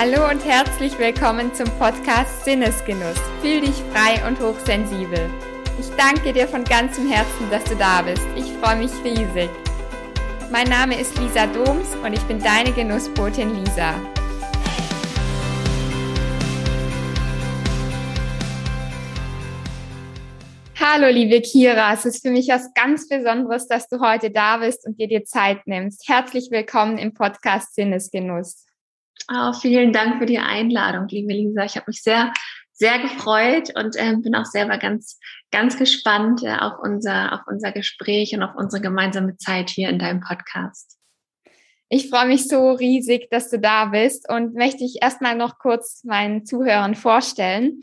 Hallo und herzlich willkommen zum Podcast Sinnesgenuss. Fühl dich frei und hochsensibel. Ich danke dir von ganzem Herzen, dass du da bist. Ich freue mich riesig. Mein Name ist Lisa Doms und ich bin deine Genussbotin Lisa. Hallo, liebe Kira. Es ist für mich was ganz Besonderes, dass du heute da bist und dir dir Zeit nimmst. Herzlich willkommen im Podcast Sinnesgenuss. Oh, vielen Dank für die Einladung, liebe Lisa. Ich habe mich sehr, sehr gefreut und äh, bin auch selber ganz, ganz gespannt äh, auf, unser, auf unser Gespräch und auf unsere gemeinsame Zeit hier in deinem Podcast. Ich freue mich so riesig, dass du da bist und möchte ich erstmal noch kurz meinen Zuhörern vorstellen.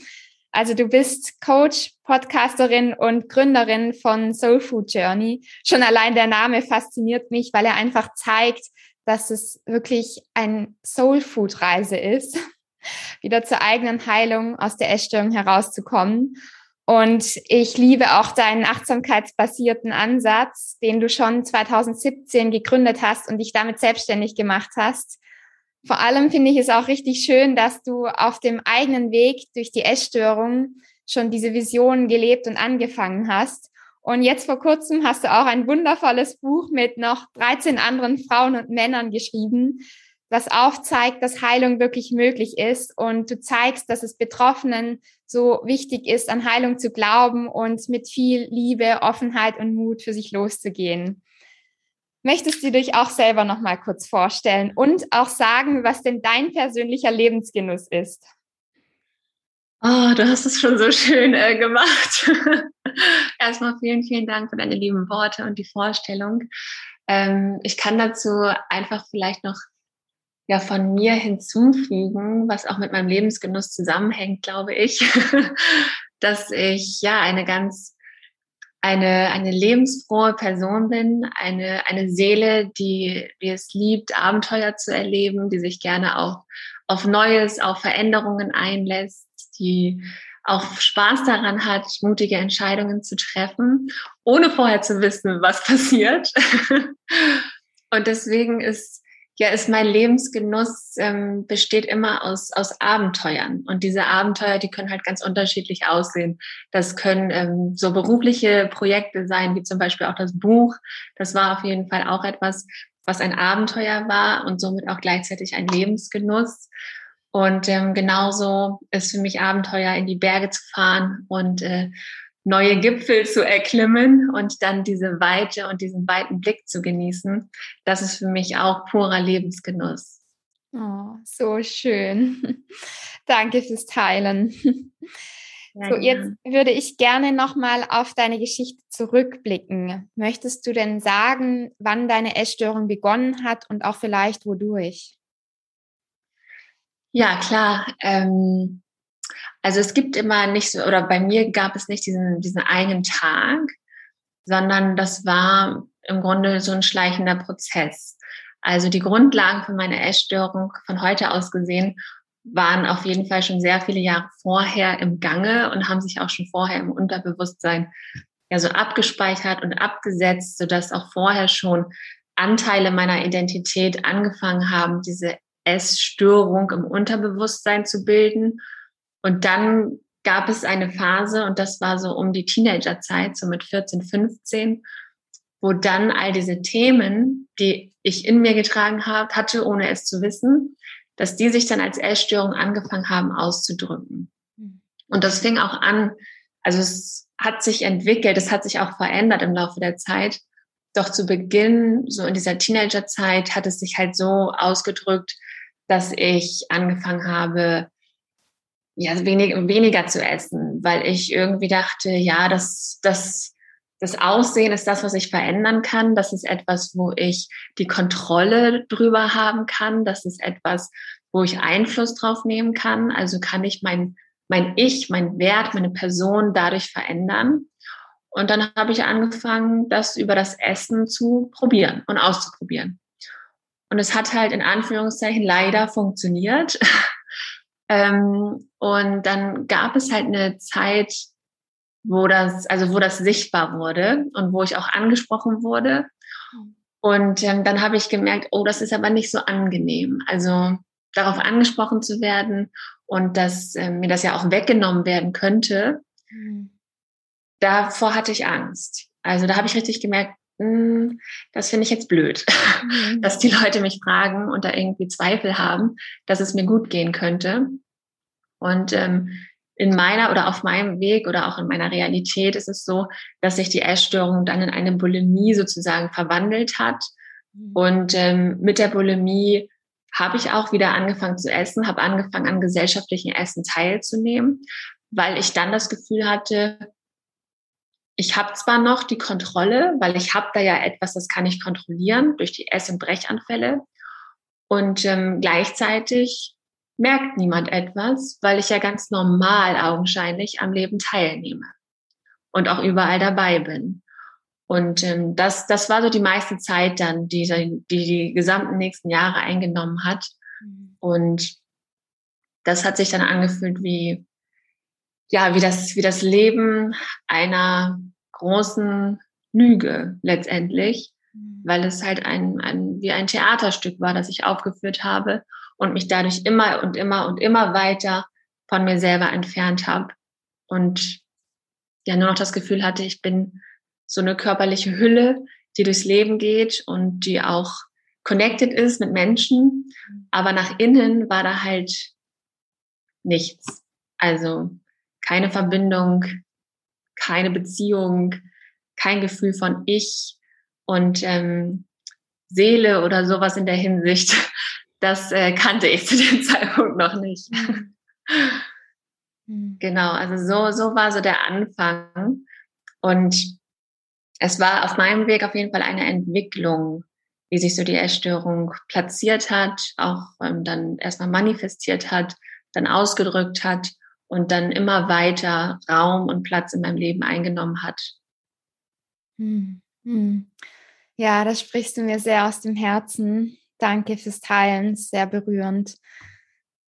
Also du bist Coach, Podcasterin und Gründerin von Soul Food Journey. Schon allein der Name fasziniert mich, weil er einfach zeigt, dass es wirklich ein Soul Food Reise ist, wieder zur eigenen Heilung aus der Essstörung herauszukommen. Und ich liebe auch deinen achtsamkeitsbasierten Ansatz, den du schon 2017 gegründet hast und dich damit selbstständig gemacht hast. Vor allem finde ich es auch richtig schön, dass du auf dem eigenen Weg durch die Essstörung schon diese Vision gelebt und angefangen hast und jetzt vor kurzem hast du auch ein wundervolles Buch mit noch 13 anderen Frauen und Männern geschrieben, was aufzeigt, dass Heilung wirklich möglich ist. Und du zeigst, dass es Betroffenen so wichtig ist, an Heilung zu glauben und mit viel Liebe, Offenheit und Mut für sich loszugehen. Möchtest du dich auch selber noch mal kurz vorstellen und auch sagen, was denn dein persönlicher Lebensgenuss ist? Oh, du hast es schon so schön äh, gemacht. Erstmal vielen, vielen Dank für deine lieben Worte und die Vorstellung. Ähm, ich kann dazu einfach vielleicht noch ja von mir hinzufügen, was auch mit meinem Lebensgenuss zusammenhängt, glaube ich, dass ich ja eine ganz eine, eine lebensfrohe Person bin, eine, eine Seele, die, die es liebt, Abenteuer zu erleben, die sich gerne auch auf Neues, auf Veränderungen einlässt, die auch Spaß daran hat, mutige Entscheidungen zu treffen, ohne vorher zu wissen, was passiert. Und deswegen ist ja, ist mein Lebensgenuss ähm, besteht immer aus, aus Abenteuern. Und diese Abenteuer, die können halt ganz unterschiedlich aussehen. Das können ähm, so berufliche Projekte sein, wie zum Beispiel auch das Buch. Das war auf jeden Fall auch etwas, was ein Abenteuer war und somit auch gleichzeitig ein Lebensgenuss. Und ähm, genauso ist für mich Abenteuer in die Berge zu fahren und äh, neue Gipfel zu erklimmen und dann diese Weite und diesen weiten Blick zu genießen. Das ist für mich auch purer Lebensgenuss. Oh, so schön. Danke fürs Teilen. Ja, so, jetzt würde ich gerne nochmal auf deine Geschichte zurückblicken. Möchtest du denn sagen, wann deine Essstörung begonnen hat und auch vielleicht wodurch? Ja, klar. Ähm, also es gibt immer nicht so, oder bei mir gab es nicht diesen, diesen einen Tag, sondern das war im Grunde so ein schleichender Prozess. Also die Grundlagen für meine Essstörung von heute aus gesehen waren auf jeden Fall schon sehr viele Jahre vorher im Gange und haben sich auch schon vorher im Unterbewusstsein ja so abgespeichert und abgesetzt, sodass auch vorher schon Anteile meiner Identität angefangen haben, diese Essstörung im Unterbewusstsein zu bilden. Und dann gab es eine Phase, und das war so um die Teenagerzeit, so mit 14, 15, wo dann all diese Themen, die ich in mir getragen habe, hatte, ohne es zu wissen, dass die sich dann als Essstörung angefangen haben auszudrücken. Hm. Und das fing auch an, also es hat sich entwickelt, es hat sich auch verändert im Laufe der Zeit. Doch zu Beginn, so in dieser Teenagerzeit, hat es sich halt so ausgedrückt, dass ich angefangen habe, ja, wenig, weniger zu essen, weil ich irgendwie dachte, ja, das, das, das Aussehen ist das, was ich verändern kann. Das ist etwas, wo ich die Kontrolle drüber haben kann. Das ist etwas, wo ich Einfluss drauf nehmen kann. Also kann ich mein, mein Ich, mein Wert, meine Person dadurch verändern. Und dann habe ich angefangen, das über das Essen zu probieren und auszuprobieren. Und es hat halt in Anführungszeichen leider funktioniert. ähm, und dann gab es halt eine Zeit, wo das, also wo das sichtbar wurde und wo ich auch angesprochen wurde. Und ähm, dann habe ich gemerkt, oh, das ist aber nicht so angenehm. Also darauf angesprochen zu werden und dass äh, mir das ja auch weggenommen werden könnte, mhm. davor hatte ich Angst. Also da habe ich richtig gemerkt, das finde ich jetzt blöd, mhm. dass die Leute mich fragen und da irgendwie Zweifel haben, dass es mir gut gehen könnte. Und ähm, in meiner oder auf meinem Weg oder auch in meiner Realität ist es so, dass sich die Essstörung dann in eine Bulimie sozusagen verwandelt hat. Mhm. Und ähm, mit der Bulimie habe ich auch wieder angefangen zu essen, habe angefangen an gesellschaftlichen Essen teilzunehmen, weil ich dann das Gefühl hatte, ich habe zwar noch die Kontrolle, weil ich habe da ja etwas, das kann ich kontrollieren durch die Ess- und Brechanfälle. Und ähm, gleichzeitig merkt niemand etwas, weil ich ja ganz normal augenscheinlich am Leben teilnehme und auch überall dabei bin. Und ähm, das, das war so die meiste Zeit dann, die, die die gesamten nächsten Jahre eingenommen hat. Mhm. Und das hat sich dann angefühlt wie, ja, wie das, wie das Leben einer großen Lüge letztendlich, mhm. weil es halt ein, ein, wie ein Theaterstück war, das ich aufgeführt habe und mich dadurch immer und immer und immer weiter von mir selber entfernt habe und ja nur noch das Gefühl hatte, ich bin so eine körperliche Hülle, die durchs Leben geht und die auch connected ist mit Menschen. Aber nach innen war da halt nichts. Also keine Verbindung, keine Beziehung, kein Gefühl von Ich und ähm, Seele oder sowas in der Hinsicht. Das äh, kannte ich zu dem Zeitpunkt noch nicht. Mhm. Genau, also so, so war so der Anfang. Und es war auf meinem Weg auf jeden Fall eine Entwicklung, wie sich so die Essstörung platziert hat, auch ähm, dann erstmal manifestiert hat, dann ausgedrückt hat und dann immer weiter Raum und Platz in meinem Leben eingenommen hat. Hm. Hm. Ja, das sprichst du mir sehr aus dem Herzen. Danke fürs Teilen, sehr berührend.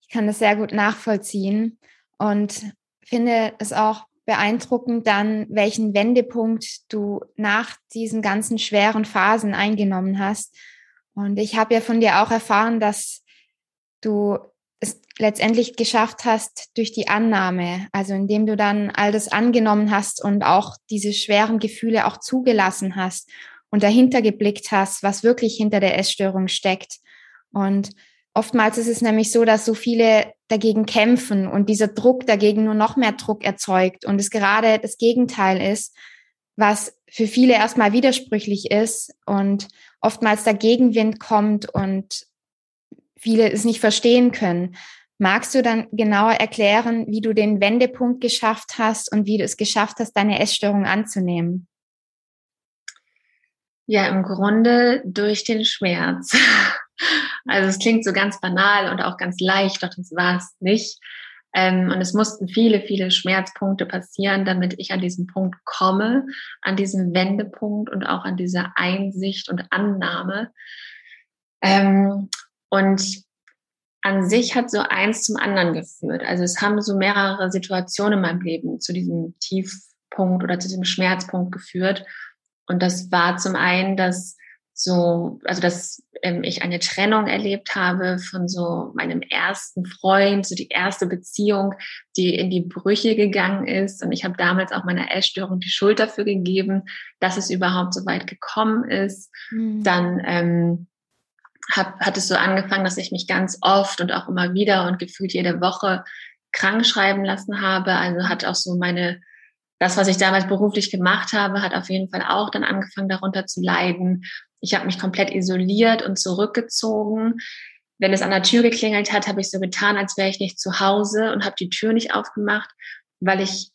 Ich kann das sehr gut nachvollziehen und finde es auch beeindruckend dann, welchen Wendepunkt du nach diesen ganzen schweren Phasen eingenommen hast. Und ich habe ja von dir auch erfahren, dass du letztendlich geschafft hast durch die Annahme, also indem du dann all das angenommen hast und auch diese schweren Gefühle auch zugelassen hast und dahinter geblickt hast, was wirklich hinter der Essstörung steckt. Und Oftmals ist es nämlich so, dass so viele dagegen kämpfen und dieser Druck dagegen nur noch mehr Druck erzeugt und es gerade das Gegenteil ist, was für viele erstmal widersprüchlich ist und oftmals der Gegenwind kommt und viele es nicht verstehen können. Magst du dann genauer erklären, wie du den Wendepunkt geschafft hast und wie du es geschafft hast, deine Essstörung anzunehmen? Ja, im Grunde durch den Schmerz. Also es klingt so ganz banal und auch ganz leicht, doch das war es nicht. Ähm, und es mussten viele, viele Schmerzpunkte passieren, damit ich an diesen Punkt komme, an diesen Wendepunkt und auch an diese Einsicht und Annahme. Ähm, und an sich hat so eins zum anderen geführt. Also es haben so mehrere Situationen in meinem Leben zu diesem Tiefpunkt oder zu diesem Schmerzpunkt geführt. Und das war zum einen, dass so, also dass ähm, ich eine Trennung erlebt habe von so meinem ersten Freund, so die erste Beziehung, die in die Brüche gegangen ist. Und ich habe damals auch meiner Essstörung die Schuld dafür gegeben, dass es überhaupt so weit gekommen ist. Mhm. Dann ähm, hab, hat es so angefangen, dass ich mich ganz oft und auch immer wieder und gefühlt jede Woche krank schreiben lassen habe. Also hat auch so meine das, was ich damals beruflich gemacht habe, hat auf jeden Fall auch dann angefangen, darunter zu leiden. Ich habe mich komplett isoliert und zurückgezogen. Wenn es an der Tür geklingelt hat, habe ich so getan, als wäre ich nicht zu Hause und habe die Tür nicht aufgemacht, weil ich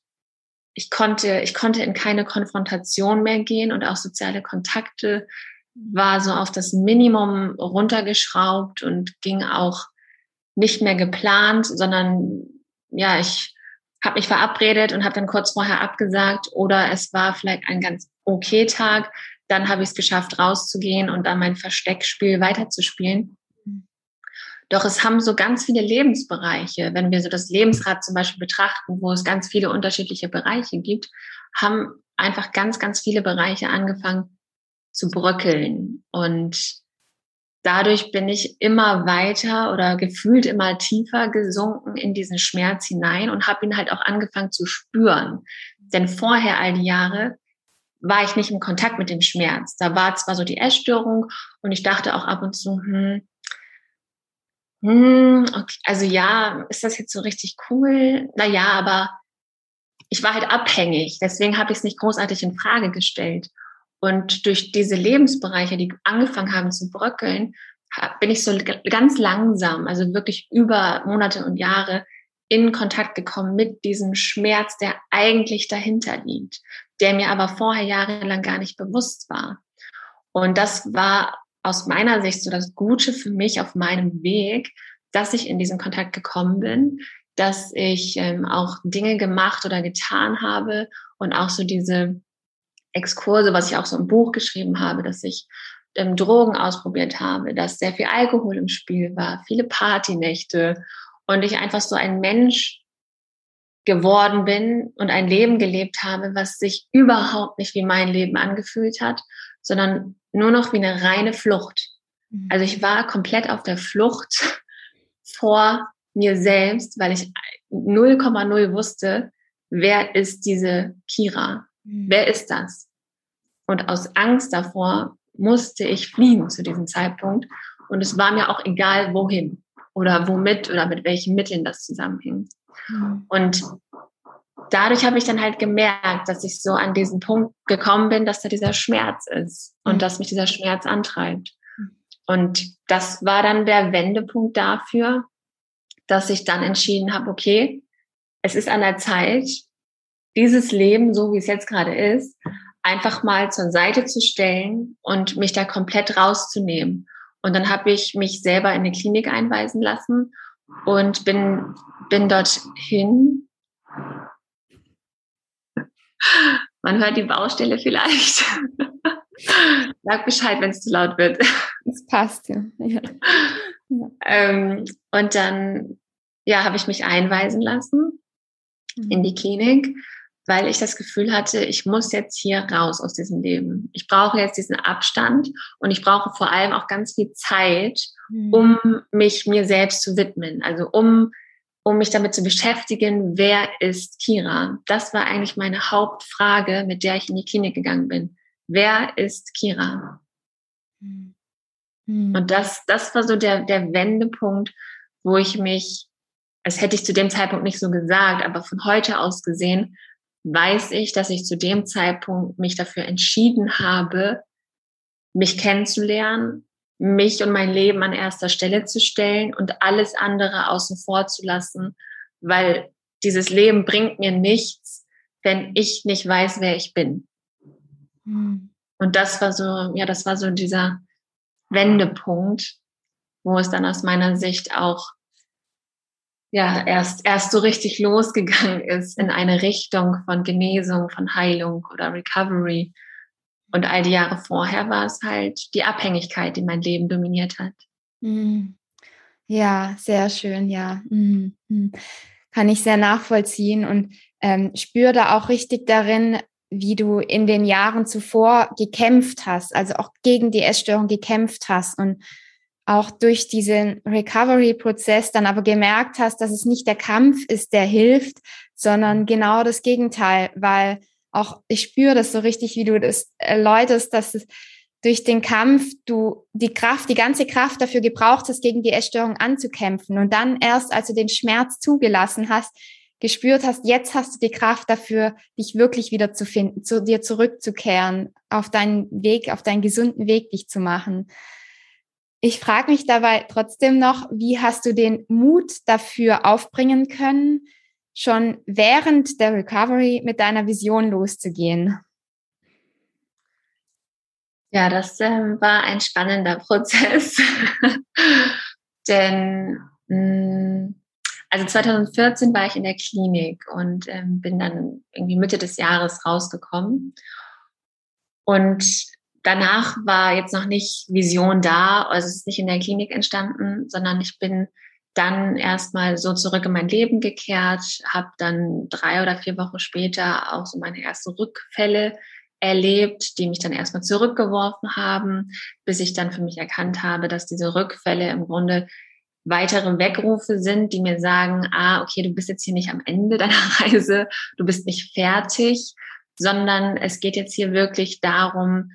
ich konnte ich konnte in keine Konfrontation mehr gehen und auch soziale Kontakte war so auf das Minimum runtergeschraubt und ging auch nicht mehr geplant, sondern ja, ich habe mich verabredet und habe dann kurz vorher abgesagt oder es war vielleicht ein ganz okay Tag, dann habe ich es geschafft, rauszugehen und dann mein Versteckspiel weiterzuspielen. Doch es haben so ganz viele Lebensbereiche, wenn wir so das Lebensrad zum Beispiel betrachten, wo es ganz viele unterschiedliche Bereiche gibt, haben einfach ganz, ganz viele Bereiche angefangen zu bröckeln. Und dadurch bin ich immer weiter oder gefühlt immer tiefer gesunken in diesen Schmerz hinein und habe ihn halt auch angefangen zu spüren. Denn vorher all die Jahre war ich nicht im Kontakt mit dem Schmerz. Da war zwar so die Essstörung und ich dachte auch ab und zu, hm, hm, okay, also ja, ist das jetzt so richtig cool? Naja, aber ich war halt abhängig. Deswegen habe ich es nicht großartig in Frage gestellt. Und durch diese Lebensbereiche, die angefangen haben zu bröckeln, bin ich so ganz langsam, also wirklich über Monate und Jahre in Kontakt gekommen mit diesem Schmerz, der eigentlich dahinter liegt, der mir aber vorher jahrelang gar nicht bewusst war. Und das war aus meiner Sicht so das Gute für mich auf meinem Weg, dass ich in diesen Kontakt gekommen bin, dass ich ähm, auch Dinge gemacht oder getan habe und auch so diese Exkurse, was ich auch so im Buch geschrieben habe, dass ich ähm, Drogen ausprobiert habe, dass sehr viel Alkohol im Spiel war, viele Partynächte und ich einfach so ein Mensch geworden bin und ein Leben gelebt habe, was sich überhaupt nicht wie mein Leben angefühlt hat, sondern nur noch wie eine reine Flucht. Mhm. Also ich war komplett auf der Flucht vor mir selbst, weil ich 0,0 wusste, wer ist diese Kira? Mhm. Wer ist das? Und aus Angst davor musste ich fliehen zu diesem Zeitpunkt. Und es war mir auch egal, wohin oder womit oder mit welchen Mitteln das zusammenhing. Mhm. Und dadurch habe ich dann halt gemerkt, dass ich so an diesen Punkt gekommen bin, dass da dieser Schmerz ist und mhm. dass mich dieser Schmerz antreibt. Und das war dann der Wendepunkt dafür, dass ich dann entschieden habe, okay, es ist an der Zeit, dieses Leben, so wie es jetzt gerade ist, einfach mal zur Seite zu stellen und mich da komplett rauszunehmen. Und dann habe ich mich selber in eine Klinik einweisen lassen und bin, bin dorthin. Man hört die Baustelle vielleicht. Sag Bescheid, wenn es zu laut wird. Es passt, ja. ja. Ähm, und dann, ja, habe ich mich einweisen lassen in die Klinik weil ich das Gefühl hatte, ich muss jetzt hier raus aus diesem Leben. Ich brauche jetzt diesen Abstand und ich brauche vor allem auch ganz viel Zeit, mhm. um mich mir selbst zu widmen. Also um, um mich damit zu beschäftigen, wer ist Kira? Das war eigentlich meine Hauptfrage, mit der ich in die Klinik gegangen bin. Wer ist Kira? Mhm. Und das, das war so der, der Wendepunkt, wo ich mich, das hätte ich zu dem Zeitpunkt nicht so gesagt, aber von heute aus gesehen, weiß ich, dass ich zu dem Zeitpunkt mich dafür entschieden habe, mich kennenzulernen, mich und mein Leben an erster Stelle zu stellen und alles andere außen vor zu lassen, weil dieses Leben bringt mir nichts, wenn ich nicht weiß, wer ich bin. Mhm. Und das war so, ja, das war so dieser Wendepunkt, wo es dann aus meiner Sicht auch ja erst erst so richtig losgegangen ist in eine Richtung von Genesung, von Heilung oder Recovery. Und all die Jahre vorher war es halt die Abhängigkeit, die mein Leben dominiert hat. Mhm. Ja, sehr schön, ja. Mhm. mhm. Kann ich sehr nachvollziehen und ähm, spüre da auch richtig darin, wie du in den Jahren zuvor gekämpft hast, also auch gegen die Essstörung gekämpft hast und auch durch diesen Recovery-Prozess dann aber gemerkt hast, dass es nicht der Kampf ist, der hilft, sondern genau das Gegenteil, weil auch ich spüre das so richtig, wie du das erläuterst, dass es durch den Kampf du die Kraft, die ganze Kraft dafür gebraucht hast, gegen die Essstörung anzukämpfen. Und dann erst, als du den Schmerz zugelassen hast, gespürt hast, jetzt hast du die Kraft dafür, dich wirklich wieder zu finden, zu dir zurückzukehren, auf deinen Weg, auf deinen gesunden Weg dich zu machen. Ich frage mich dabei trotzdem noch, wie hast du den Mut dafür aufbringen können, schon während der Recovery mit deiner Vision loszugehen? Ja, das ähm, war ein spannender Prozess. Denn mh, mm, also 2014 war ich in der Klinik und ähm, bin dann irgendwie Mitte des Jahres rausgekommen. Und danach war jetzt noch nicht Vision da, also es ist nicht in der Klinik entstanden, sondern ich bin dann erstmal so zurück in mein Leben gekehrt, habe dann drei oder vier Wochen später auch so meine ersten Rückfälle erlebt, die mich dann erstmal zurückgeworfen haben, bis ich dann für mich erkannt habe, dass diese Rückfälle im Grunde weitere Wegrufe sind, die mir sagen, ah, okay, du bist jetzt hier nicht am Ende deiner Reise, du bist nicht fertig, sondern es geht jetzt hier wirklich darum,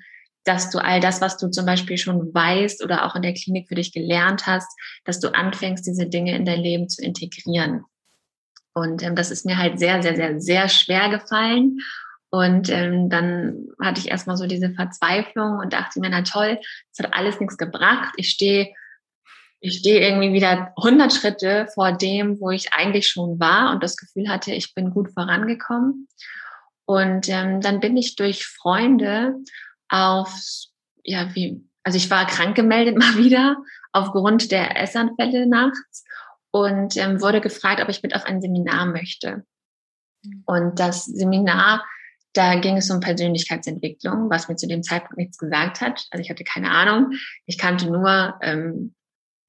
dass du all das, was du zum Beispiel schon weißt oder auch in der Klinik für dich gelernt hast, dass du anfängst, diese Dinge in dein Leben zu integrieren. Und ähm, das ist mir halt sehr, sehr, sehr, sehr schwer gefallen. Und ähm, dann hatte ich erstmal so diese Verzweiflung und dachte mir, na toll, es hat alles nichts gebracht. Ich stehe ich stehe irgendwie wieder 100 Schritte vor dem, wo ich eigentlich schon war und das Gefühl hatte, ich bin gut vorangekommen. Und ähm, dann bin ich durch Freunde auf, ja, wie, also ich war krank gemeldet mal wieder aufgrund der Essanfälle nachts und ähm, wurde gefragt, ob ich mit auf ein Seminar möchte. Mhm. Und das Seminar, da ging es um Persönlichkeitsentwicklung, was mir zu dem Zeitpunkt nichts gesagt hat. Also ich hatte keine Ahnung. Ich kannte nur ähm,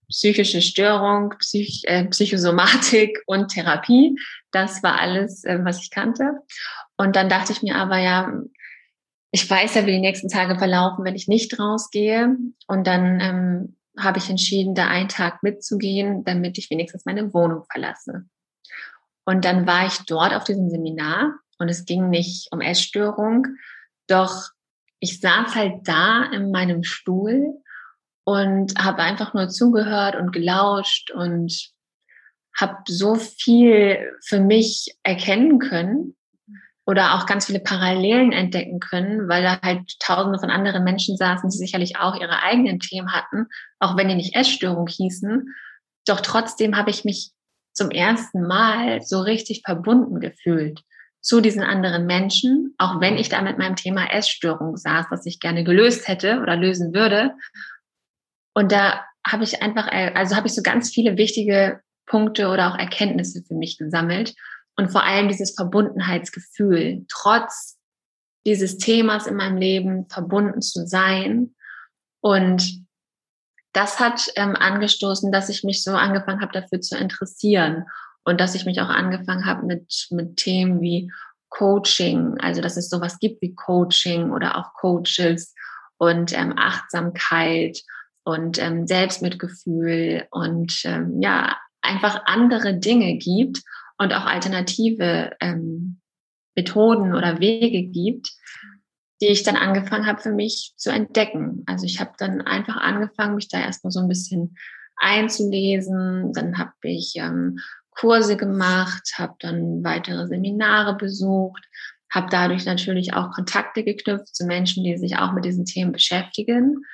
psychische Störung, Psych äh, Psychosomatik und Therapie. Das war alles, äh, was ich kannte. Und dann dachte ich mir aber, ja, ich weiß ja, wie die nächsten Tage verlaufen, wenn ich nicht rausgehe. Und dann ähm, habe ich entschieden, da einen Tag mitzugehen, damit ich wenigstens meine Wohnung verlasse. Und dann war ich dort auf diesem Seminar und es ging nicht um Essstörung, doch ich saß halt da in meinem Stuhl und habe einfach nur zugehört und gelauscht und habe so viel für mich erkennen können oder auch ganz viele Parallelen entdecken können, weil da halt tausende von anderen Menschen saßen, die sicherlich auch ihre eigenen Themen hatten, auch wenn die nicht Essstörung hießen. Doch trotzdem habe ich mich zum ersten Mal so richtig verbunden gefühlt zu diesen anderen Menschen, auch wenn ich da mit meinem Thema Essstörung saß, was ich gerne gelöst hätte oder lösen würde. Und da habe ich einfach, also habe ich so ganz viele wichtige Punkte oder auch Erkenntnisse für mich gesammelt und vor allem dieses Verbundenheitsgefühl, trotz dieses Themas in meinem Leben verbunden zu sein. Und das hat ähm, angestoßen, dass ich mich so angefangen habe, dafür zu interessieren und dass ich mich auch angefangen habe mit, mit Themen wie Coaching, also dass es sowas gibt wie Coaching oder auch Coaches und ähm, Achtsamkeit und ähm, Selbstmitgefühl und ähm, ja, einfach andere Dinge gibt und auch alternative ähm, Methoden oder Wege gibt, die ich dann angefangen habe für mich zu entdecken. Also ich habe dann einfach angefangen, mich da erstmal so ein bisschen einzulesen. Dann habe ich ähm, Kurse gemacht, habe dann weitere Seminare besucht, habe dadurch natürlich auch Kontakte geknüpft zu Menschen, die sich auch mit diesen Themen beschäftigen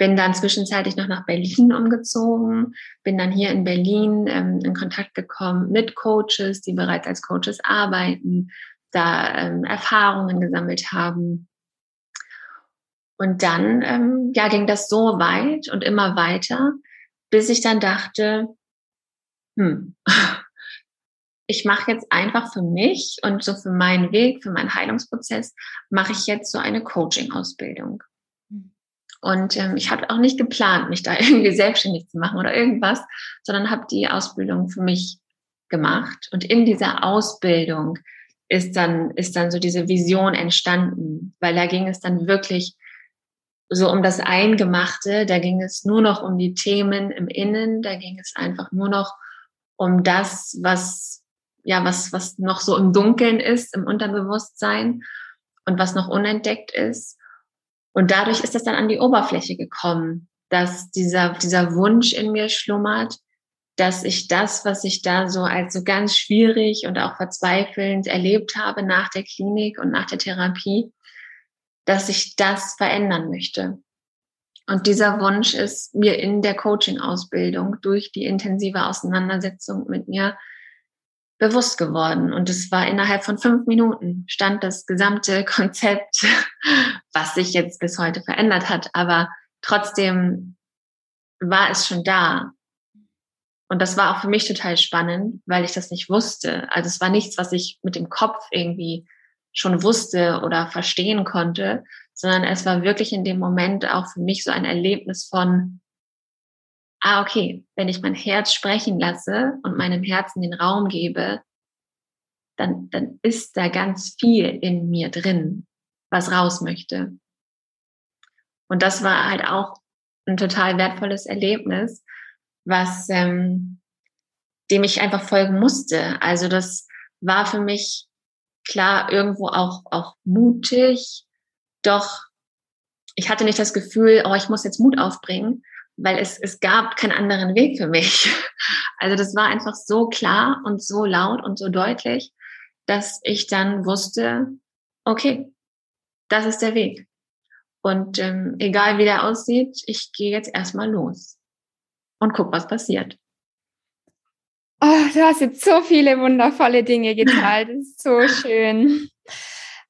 bin dann zwischenzeitlich noch nach Berlin umgezogen, bin dann hier in Berlin ähm, in Kontakt gekommen mit Coaches, die bereits als Coaches arbeiten, da ähm, Erfahrungen gesammelt haben. Und dann ähm, ja, ging das so weit und immer weiter, bis ich dann dachte, hm, ich mache jetzt einfach für mich und so für meinen Weg, für meinen Heilungsprozess, mache ich jetzt so eine Coaching-Ausbildung. Und ähm, ich habe auch nicht geplant, mich da irgendwie selbstständig zu machen oder irgendwas, sondern habe die Ausbildung für mich gemacht. Und in dieser Ausbildung ist dann, ist dann so diese Vision entstanden, weil da ging es dann wirklich so um das Eingemachte, da ging es nur noch um die Themen im Innen, da ging es einfach nur noch um das, was, ja, was, was noch so im Dunkeln ist, im Unterbewusstsein und was noch unentdeckt ist. Und dadurch ist das dann an die Oberfläche gekommen, dass dieser, dieser Wunsch in mir schlummert, dass ich das, was ich da so als so ganz schwierig und auch verzweifelnd erlebt habe nach der Klinik und nach der Therapie, dass ich das verändern möchte. Und dieser Wunsch ist mir in der Coaching-Ausbildung durch die intensive Auseinandersetzung mit mir bewusst geworden. Und es war innerhalb von fünf Minuten stand das gesamte Konzept, was sich jetzt bis heute verändert hat. Aber trotzdem war es schon da. Und das war auch für mich total spannend, weil ich das nicht wusste. Also es war nichts, was ich mit dem Kopf irgendwie schon wusste oder verstehen konnte, sondern es war wirklich in dem Moment auch für mich so ein Erlebnis von, ah, okay, wenn ich mein Herz sprechen lasse und meinem Herzen den Raum gebe, dann, dann ist da ganz viel in mir drin. Was raus möchte. Und das war halt auch ein total wertvolles Erlebnis, was ähm, dem ich einfach folgen musste. Also das war für mich klar irgendwo auch auch mutig, doch ich hatte nicht das Gefühl, oh, ich muss jetzt Mut aufbringen, weil es, es gab keinen anderen Weg für mich. Also das war einfach so klar und so laut und so deutlich, dass ich dann wusste, okay, das ist der Weg. Und ähm, egal wie der aussieht, ich gehe jetzt erstmal los und guck, was passiert. Oh, du hast jetzt so viele wundervolle Dinge geteilt. Das ist so schön.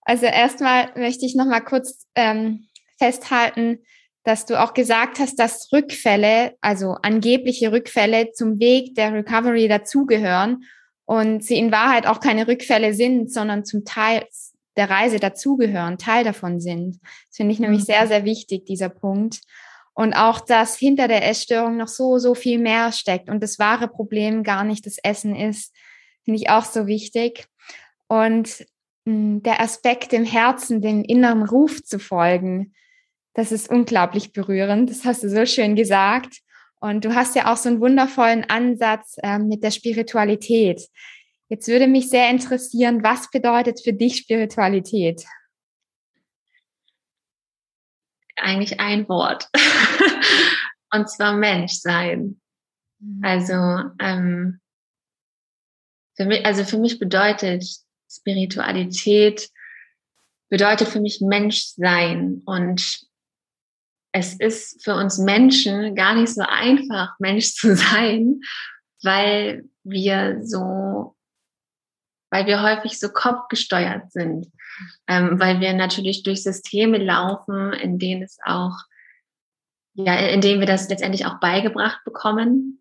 Also erstmal möchte ich noch mal kurz ähm, festhalten, dass du auch gesagt hast, dass Rückfälle, also angebliche Rückfälle zum Weg der Recovery dazugehören und sie in Wahrheit auch keine Rückfälle sind, sondern zum Teil der Reise dazugehören, Teil davon sind. Das finde ich nämlich mhm. sehr, sehr wichtig, dieser Punkt. Und auch, dass hinter der Essstörung noch so, so viel mehr steckt und das wahre Problem gar nicht das Essen ist, finde ich auch so wichtig. Und mh, hm, der Aspekt im Herzen, dem inneren Ruf zu folgen, das ist unglaublich berührend. Das hast du so schön gesagt. Und du hast ja auch so einen wundervollen Ansatz äh, mit der Spiritualität. Jetzt würde mich sehr interessieren, was bedeutet für dich Spiritualität? Eigentlich ein Wort. Und zwar Menschsein. Mhm. Also, ähm, für mich, also für mich bedeutet Spiritualität, bedeutet für mich Menschsein. Und es ist für uns Menschen gar nicht so einfach, Mensch zu sein, weil wir so, weil wir häufig so kopfgesteuert sind, ähm, weil wir natürlich durch Systeme laufen, in denen es auch, ja, in denen wir das letztendlich auch beigebracht bekommen,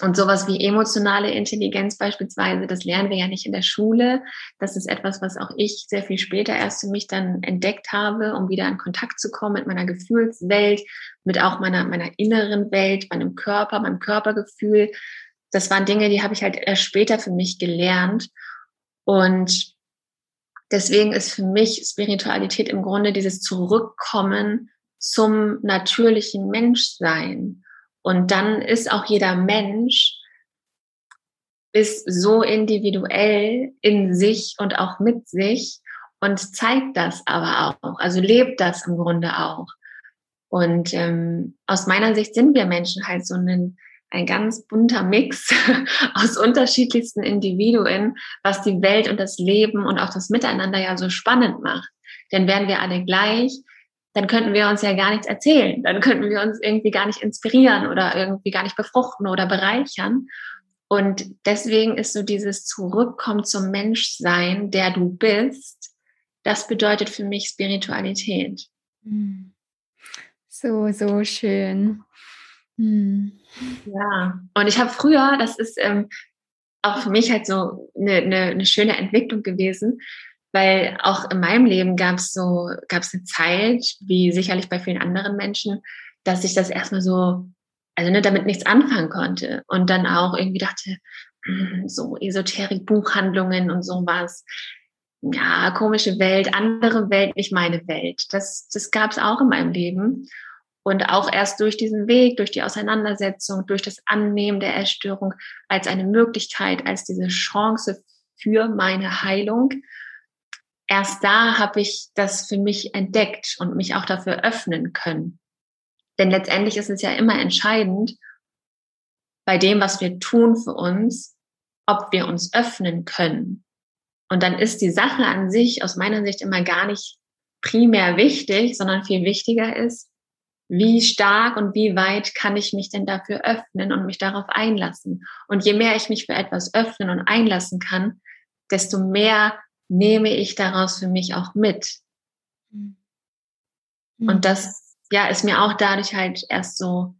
und sowas wie emotionale Intelligenz beispielsweise, das lernen wir ja nicht in der Schule. Das ist etwas, was auch ich sehr viel später erst für mich dann entdeckt habe, um wieder in Kontakt zu kommen mit meiner Gefühlswelt, mit auch meiner, meiner inneren Welt, meinem Körper, meinem Körpergefühl. Das waren Dinge, die habe ich halt erst später für mich gelernt. Und deswegen ist für mich Spiritualität im Grunde dieses Zurückkommen zum natürlichen Menschsein und dann ist auch jeder Mensch ist so individuell in sich und auch mit sich und zeigt das aber auch, also lebt das im Grunde auch. Und ähm, aus meiner Sicht sind wir Menschen halt so ein, ein ganz bunter Mix aus unterschiedlichsten Individuen, was die Welt und das Leben und auch das Miteinander ja so spannend macht. Denn wären wir alle gleich, dann könnten wir uns ja gar nichts erzählen. Dann könnten wir uns irgendwie gar nicht inspirieren oder irgendwie gar nicht befruchten oder bereichern. Und deswegen ist so dieses Zurückkommen zum Menschsein, der du bist, das bedeutet für mich Spiritualität. Hm. So, so schön. Hm. Ja, und ich habe früher, das ist ähm, auch für mich halt so eine, eine, eine schöne Entwicklung gewesen weil auch in meinem Leben gab es so, gab es eine Zeit, wie sicherlich bei vielen anderen Menschen, dass ich das erstmal so, also ne, damit nichts anfangen konnte und dann auch irgendwie dachte, hm, so Esoterik-Buchhandlungen und sowas, ja, komische Welt, andere Welt, nicht meine Welt. Das, das gab es auch in meinem Leben. Und auch erst durch diesen Weg, durch die Auseinandersetzung, durch das Annehmen der Essstörung als eine Möglichkeit, als diese Chance für meine Heilung, erst da habe ich das für mich entdeckt und mich auch dafür öffnen können. Denn letztendlich ist es ja immer entscheidend bei dem, was wir tun für uns, ob wir uns öffnen können. Und dann ist die Sache an sich aus meiner Sicht immer gar nicht primär wichtig, sondern viel wichtiger ist, wie stark und wie weit kann ich mich denn dafür öffnen und mich darauf einlassen. Und je mehr ich mich für etwas öffnen und einlassen kann, desto mehr nehme ich daraus für mich auch mit. Mhm. Und das, ja, ist mir auch dadurch halt erst so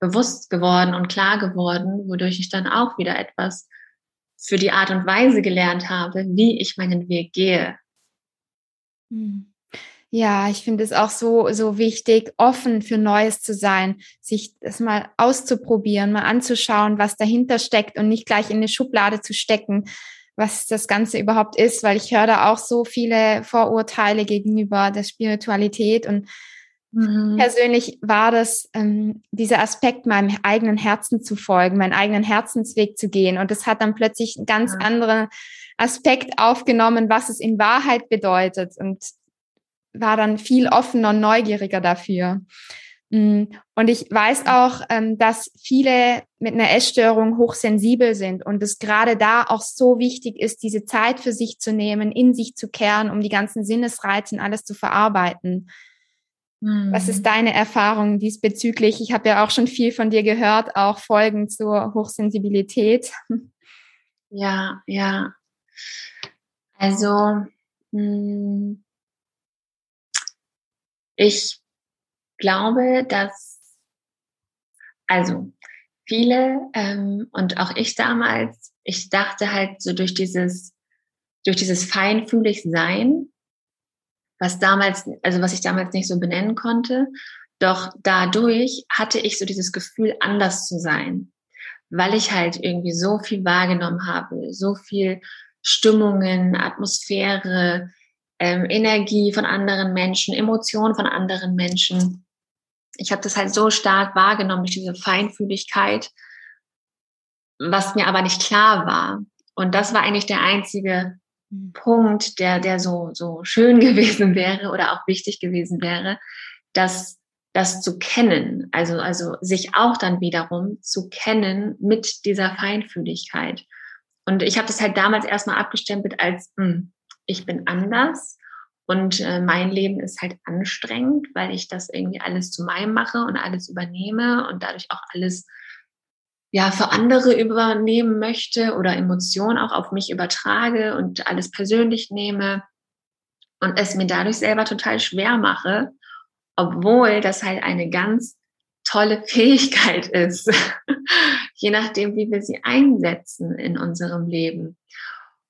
bewusst geworden und klar geworden, wodurch ich dann auch wieder etwas für die Art und Weise gelernt habe, wie ich meinen Weg gehe. Mhm. Ja, ich finde es auch so, so wichtig, offen für Neues zu sein, sich das mal auszuprobieren, mal anzuschauen, was dahinter steckt und nicht gleich in eine Schublade zu stecken, was das Ganze überhaupt ist, weil ich höre da auch so viele Vorurteile gegenüber der Spiritualität und mhm. persönlich war das ähm, dieser Aspekt, meinem eigenen Herzen zu folgen, meinen eigenen Herzensweg zu gehen und das hat dann plötzlich einen ganz ja. anderen Aspekt aufgenommen, was es in Wahrheit bedeutet und war dann viel offener und neugieriger dafür. Mm, und ich weiß auch, ähm, dass viele mit einer Essstörung hochsensibel sind und es gerade da auch so wichtig ist, diese Zeit für sich zu nehmen, in sich zu kehren, um die ganzen Sinnesreize und alles zu verarbeiten. Was ist mhm. deine Erfahrung diesbezüglich? Ich habe ja auch schon viel von dir gehört, auch Folgen zur Hochsensibilität. Ja, ja. Also, mm, ich glaube, dass, also viele ähm, und auch ich damals, ich dachte halt so durch dieses, durch dieses feinfühlig sein, was damals, also was ich damals nicht so benennen konnte, doch dadurch hatte ich so dieses Gefühl, anders zu sein, weil ich halt irgendwie so viel wahrgenommen habe, so viel Stimmungen, Atmosphäre, ähm, Energie von anderen Menschen, Emotionen von anderen Menschen. Ich habe das halt so stark wahrgenommen durch diese Feinfühligkeit, was mir aber nicht klar war. Und das war eigentlich der einzige mhm. Punkt, der, der so, so schön gewesen wäre oder auch wichtig gewesen wäre, dass das zu kennen, also, also sich auch dann wiederum zu kennen mit dieser Feinfühligkeit. Und ich habe das halt damals erstmal abgestempelt als, mh, hm, ich bin anders und äh, mein Leben ist halt anstrengend, weil ich das irgendwie alles zu meinem mache und alles übernehme und dadurch auch alles ja für andere übernehmen möchte oder Emotionen auch auf mich übertrage und alles persönlich nehme und es mir dadurch selber total schwer mache, obwohl das halt eine ganz tolle Fähigkeit ist, je nachdem, wie wir sie einsetzen in unserem Leben.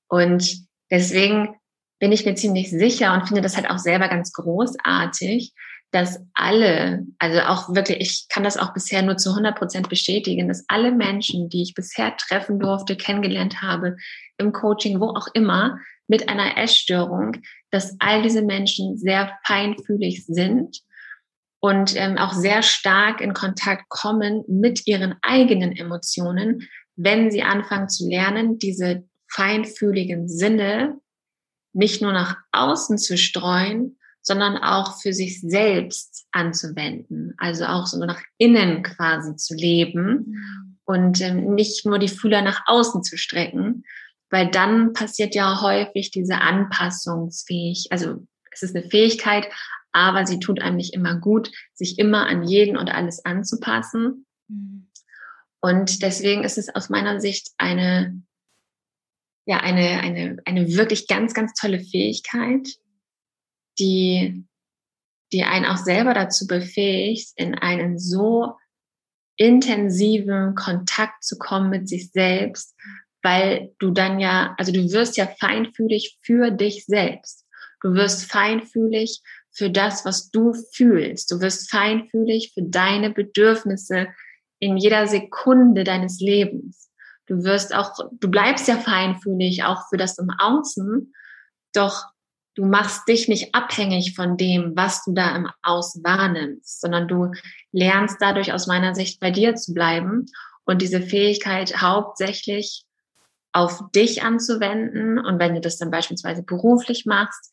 Und deswegen bin ich mir ziemlich sicher und finde das halt auch selber ganz großartig, dass alle, also auch wirklich, ich kann das auch bisher nur zu 100 Prozent bestätigen, dass alle Menschen, die ich bisher treffen durfte, kennengelernt habe, im Coaching, wo auch immer, mit einer Essstörung, dass all diese Menschen sehr feinfühlig sind und ähm, auch sehr stark in Kontakt kommen mit ihren eigenen Emotionen, wenn sie anfangen zu lernen, diese feinfühligen Sinne nicht nur nach außen zu streuen, sondern auch für sich selbst anzuwenden. Also auch so nach innen quasi zu leben und ähm, nicht nur die Fühler nach außen zu strecken, weil dann passiert ja häufig diese Anpassungsfähig. Also es ist eine Fähigkeit, aber sie tut einem nicht immer gut, sich immer an jeden und alles anzupassen. Mhm. Und deswegen ist es aus meiner Sicht eine, ja, eine, eine, eine wirklich ganz, ganz tolle Fähigkeit, die, die einen auch selber dazu befähigt, in einen so intensiven Kontakt zu kommen mit sich selbst, weil du dann ja, also du wirst ja feinfühlig für dich selbst. Du wirst feinfühlig für das, was du fühlst. Du wirst feinfühlig für deine Bedürfnisse in jeder Sekunde deines Lebens. Du wirst auch, du bleibst ja feinfühlig auch für das im Außen, doch du machst dich nicht abhängig von dem, was du da im Außen wahrnimmst, sondern du lernst dadurch aus meiner Sicht bei dir zu bleiben und diese Fähigkeit hauptsächlich auf dich anzuwenden. Und wenn du das dann beispielsweise beruflich machst,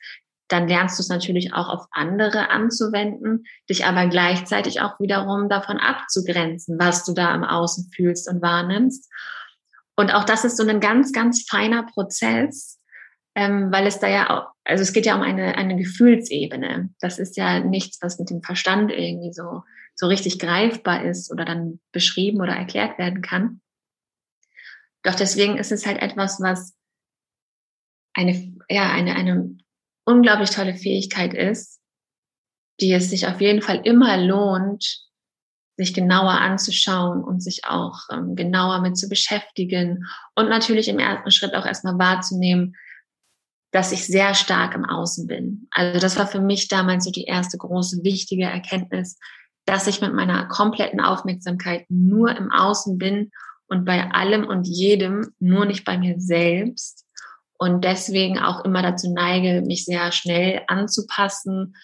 dann lernst du es natürlich auch auf andere anzuwenden, dich aber gleichzeitig auch wiederum davon abzugrenzen, was du da im Außen fühlst und wahrnimmst. Und auch das ist so ein ganz, ganz feiner Prozess, ähm, weil es da ja auch, also es geht ja um eine, eine Gefühlsebene. Das ist ja nichts, was mit dem Verstand irgendwie so, so richtig greifbar ist oder dann beschrieben oder erklärt werden kann. Doch deswegen ist es halt etwas, was eine, ja, eine, eine unglaublich tolle Fähigkeit ist, die es sich auf jeden Fall immer lohnt, sich genauer anzuschauen und sich auch ähm, genauer mit zu beschäftigen und natürlich im ersten Schritt auch erstmal wahrzunehmen, dass ich sehr stark im Außen bin. Also das war für mich damals so die erste große wichtige Erkenntnis, dass ich mit meiner kompletten Aufmerksamkeit nur im Außen bin und bei allem und jedem, nur nicht bei mir selbst und deswegen auch immer dazu neige, mich sehr schnell anzupassen,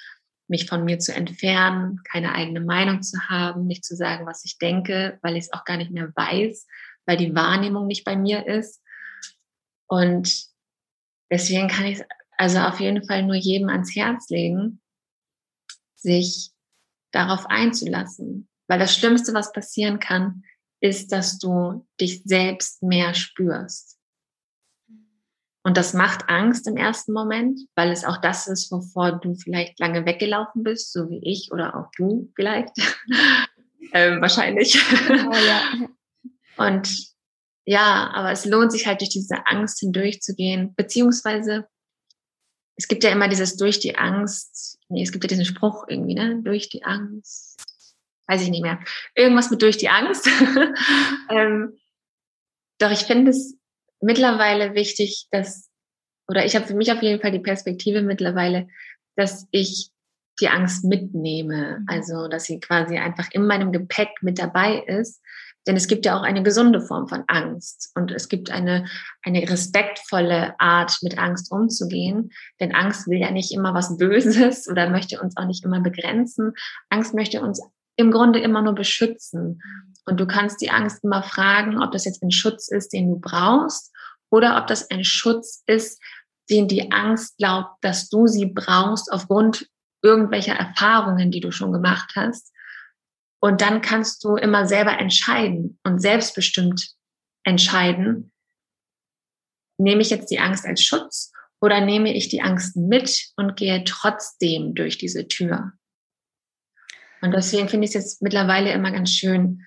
mich von mir zu entfernen, keine eigene Meinung zu haben, nicht zu sagen, was ich denke, weil ich es auch gar nicht mehr weiß, weil die Wahrnehmung nicht bei mir ist. Und deswegen kann ich es also auf jeden Fall nur jedem ans Herz legen, sich darauf einzulassen. Weil das Schlimmste, was passieren kann, ist, dass du dich selbst mehr spürst. Und das macht Angst im ersten Moment, weil es auch das ist, wovor du vielleicht lange weggelaufen bist, so wie ich oder auch du vielleicht. ähm, wahrscheinlich. Oh, ja. Und ja, aber es lohnt sich halt durch diese Angst hindurchzugehen, beziehungsweise es gibt ja immer dieses durch die Angst, nee, es gibt ja diesen Spruch irgendwie, ne, durch die Angst, weiß ich nicht mehr, irgendwas mit durch die Angst. ähm, doch ich finde es mittlerweile wichtig, dass, oder ich habe für mich auf jeden Fall die Perspektive mittlerweile, dass ich die Angst mitnehme. Mhm. Also, dass sie quasi einfach in meinem Gepäck mit dabei ist. Denn es gibt ja auch eine gesunde Form von Angst und es gibt eine, eine respektvolle Art, mit Angst umzugehen. Denn Angst will ja nicht immer was Böses oder möchte uns auch nicht immer begrenzen. Angst möchte uns im Grunde immer nur beschützen. Und du kannst die Angst immer fragen, ob das jetzt ein Schutz ist, den du brauchst, oder ob das ein Schutz ist, den die Angst glaubt, dass du sie brauchst aufgrund irgendwelcher Erfahrungen, die du schon gemacht hast. Und dann kannst du immer selber entscheiden und selbstbestimmt entscheiden, nehme ich jetzt die Angst als Schutz oder nehme ich die Angst mit und gehe trotzdem durch diese Tür. Und deswegen finde ich es jetzt mittlerweile immer ganz schön,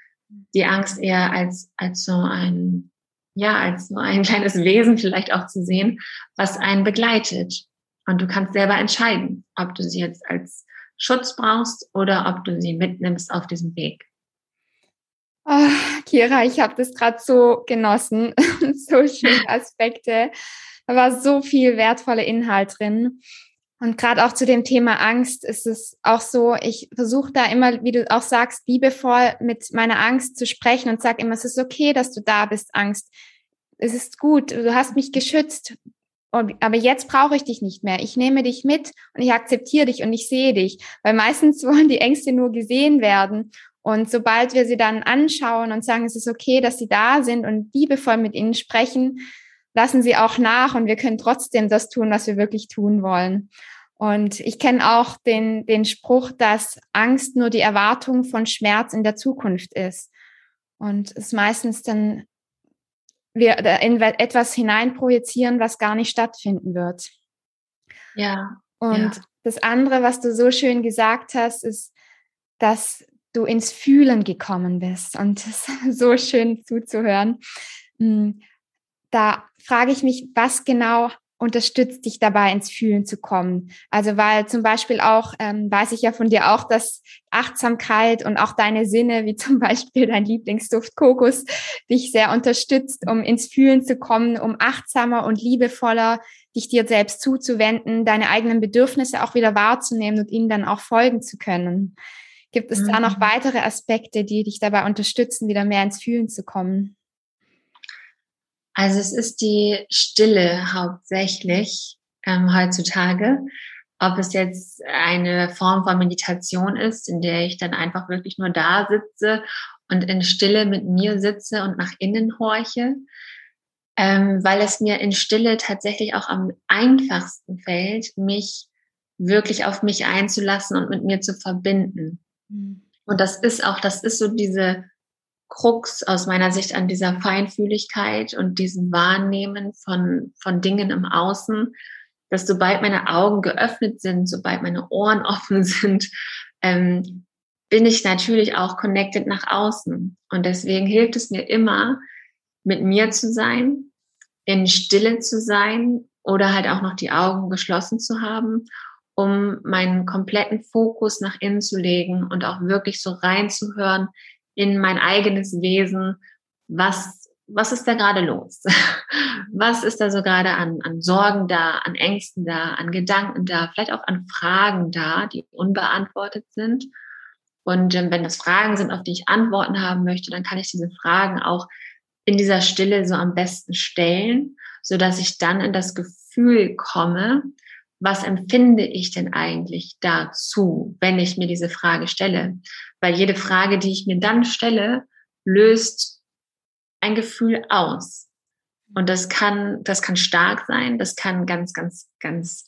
die Angst eher als, als so ein, ja, als so ein kleines Wesen vielleicht auch zu sehen, was einen begleitet. Und du kannst selber entscheiden, ob du sie jetzt als Schutz brauchst oder ob du sie mitnimmst auf diesem Weg. Oh, Kira, ich habe das gerade so genossen. so schöne Aspekte. Da war so viel wertvoller Inhalt drin. Und gerade auch zu dem Thema Angst ist es auch so, ich versuche da immer, wie du auch sagst, liebevoll mit meiner Angst zu sprechen und sag immer, es ist okay, dass du da bist, Angst. Es ist gut, du hast mich geschützt, aber jetzt brauche ich dich nicht mehr. Ich nehme dich mit und ich akzeptiere dich und ich sehe dich. Weil meistens wollen die Ängste nur gesehen werden. Und sobald wir sie dann anschauen und sagen, es ist okay, dass sie da sind und liebevoll mit ihnen sprechen, lassen sie auch nach und wir können trotzdem das tun, was wir wirklich tun wollen. Und ich kenne auch den, den Spruch, dass Angst nur die Erwartung von Schmerz in der Zukunft ist. Und es meistens dann wir in etwas hineinprojizieren, was gar nicht stattfinden wird. Ja. Und ja. das andere, was du so schön gesagt hast, ist, dass du ins Fühlen gekommen bist. Und es ist so schön zuzuhören. Hm, da frage ich mich, was genau unterstützt dich dabei ins Fühlen zu kommen. Also weil zum Beispiel auch, ähm, weiß ich ja von dir auch, dass Achtsamkeit und auch deine Sinne, wie zum Beispiel dein Lieblingsduft Kokos, dich sehr unterstützt, um ins Fühlen zu kommen, um achtsamer und liebevoller dich dir selbst zuzuwenden, deine eigenen Bedürfnisse auch wieder wahrzunehmen und ihnen dann auch folgen zu können. Gibt es mhm. da noch mhm. weitere Aspekte, die dich dabei unterstützen, wieder mehr ins Fühlen zu kommen? Also es ist die Stille hauptsächlich ähm, heutzutage. Ob es jetzt eine Form von Meditation ist, in der ich dann einfach wirklich nur da sitze und in Stille mit mir sitze und nach innen horche, ähm, weil es mir in Stille tatsächlich auch am einfachsten fällt, mich wirklich auf mich einzulassen und mit mir zu verbinden. Mhm. Und das ist auch, das ist so diese Krux aus meiner Sicht an dieser Feinfühligkeit und diesem Wahrnehmen von, von Dingen im Außen, dass sobald meine Augen geöffnet sind, sobald meine Ohren offen sind, ähm, bin ich natürlich auch connected nach außen. Und deswegen hilft es mir immer, mit mir zu sein, in Stille zu sein oder halt auch noch die Augen geschlossen zu haben, um meinen kompletten Fokus nach innen zu legen und auch wirklich so reinzuhören, in mein eigenes Wesen, was, was ist da gerade los? Was ist da so gerade an, an Sorgen da, an Ängsten da, an Gedanken da, vielleicht auch an Fragen da, die unbeantwortet sind? Und ähm, wenn das Fragen sind, auf die ich Antworten haben möchte, dann kann ich diese Fragen auch in dieser Stille so am besten stellen, so dass ich dann in das Gefühl komme, was empfinde ich denn eigentlich dazu, wenn ich mir diese Frage stelle? Weil jede Frage, die ich mir dann stelle, löst ein Gefühl aus. Und das kann, das kann stark sein, das kann ganz, ganz, ganz,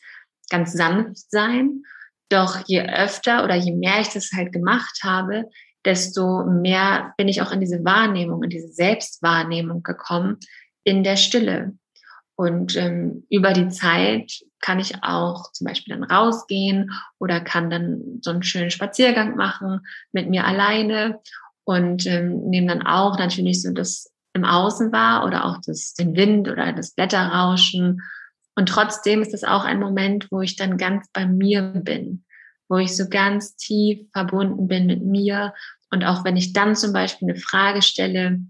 ganz sanft sein. Doch je öfter oder je mehr ich das halt gemacht habe, desto mehr bin ich auch in diese Wahrnehmung, in diese Selbstwahrnehmung gekommen in der Stille. Und ähm, über die Zeit kann ich auch zum Beispiel dann rausgehen oder kann dann so einen schönen Spaziergang machen mit mir alleine und ähm, nehme dann auch natürlich so das im Außen wahr oder auch das, den Wind oder das Blätterrauschen. Und trotzdem ist es auch ein Moment, wo ich dann ganz bei mir bin, wo ich so ganz tief verbunden bin mit mir. Und auch wenn ich dann zum Beispiel eine Frage stelle,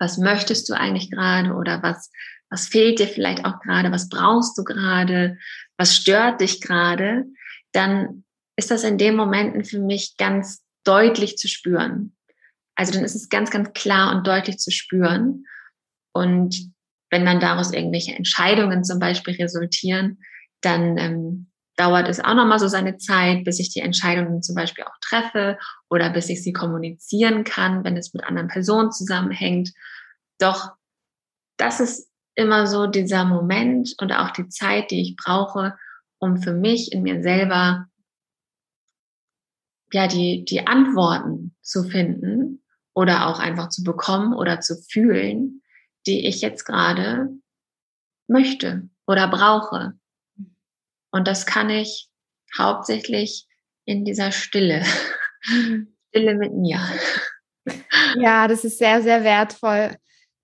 was möchtest du eigentlich gerade oder was, was fehlt dir vielleicht auch gerade, was brauchst du gerade, was stört dich gerade, dann ist das in den Momenten für mich ganz deutlich zu spüren. Also dann ist es ganz, ganz klar und deutlich zu spüren. Und wenn dann daraus irgendwelche Entscheidungen zum Beispiel resultieren, dann ähm, dauert es auch nochmal so seine Zeit, bis ich die Entscheidungen zum Beispiel auch treffe oder bis ich sie kommunizieren kann, wenn es mit anderen Personen zusammenhängt. Doch das ist immer so dieser Moment und auch die Zeit, die ich brauche, um für mich in mir selber ja die, die Antworten zu finden oder auch einfach zu bekommen oder zu fühlen, die ich jetzt gerade möchte oder brauche. Und das kann ich hauptsächlich in dieser Stille, Stille mit mir. Ja, das ist sehr, sehr wertvoll.